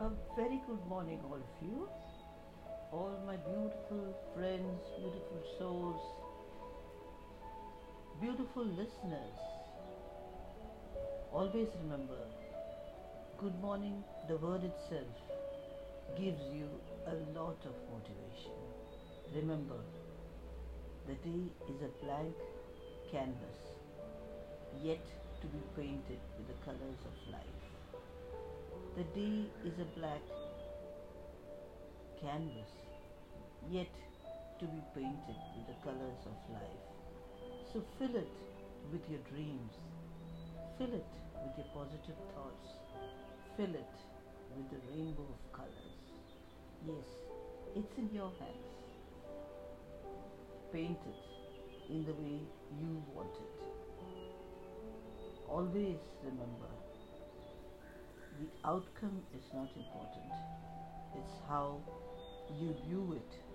A very good morning, all of you. All my beautiful friends, beautiful souls, beautiful listeners. Always remember, good morning, the word itself gives you a lot of motivation. Remember, the day is a blank canvas, yet to be painted with the colors of life. The day is a black canvas, yet to be painted with the colors of life. So fill it with your dreams, fill it with your positive thoughts, fill it with the rainbow of colors. Yes, it's in your hands. Paint it in the way you want it. Always remember the outcome is not important. It's how you view it.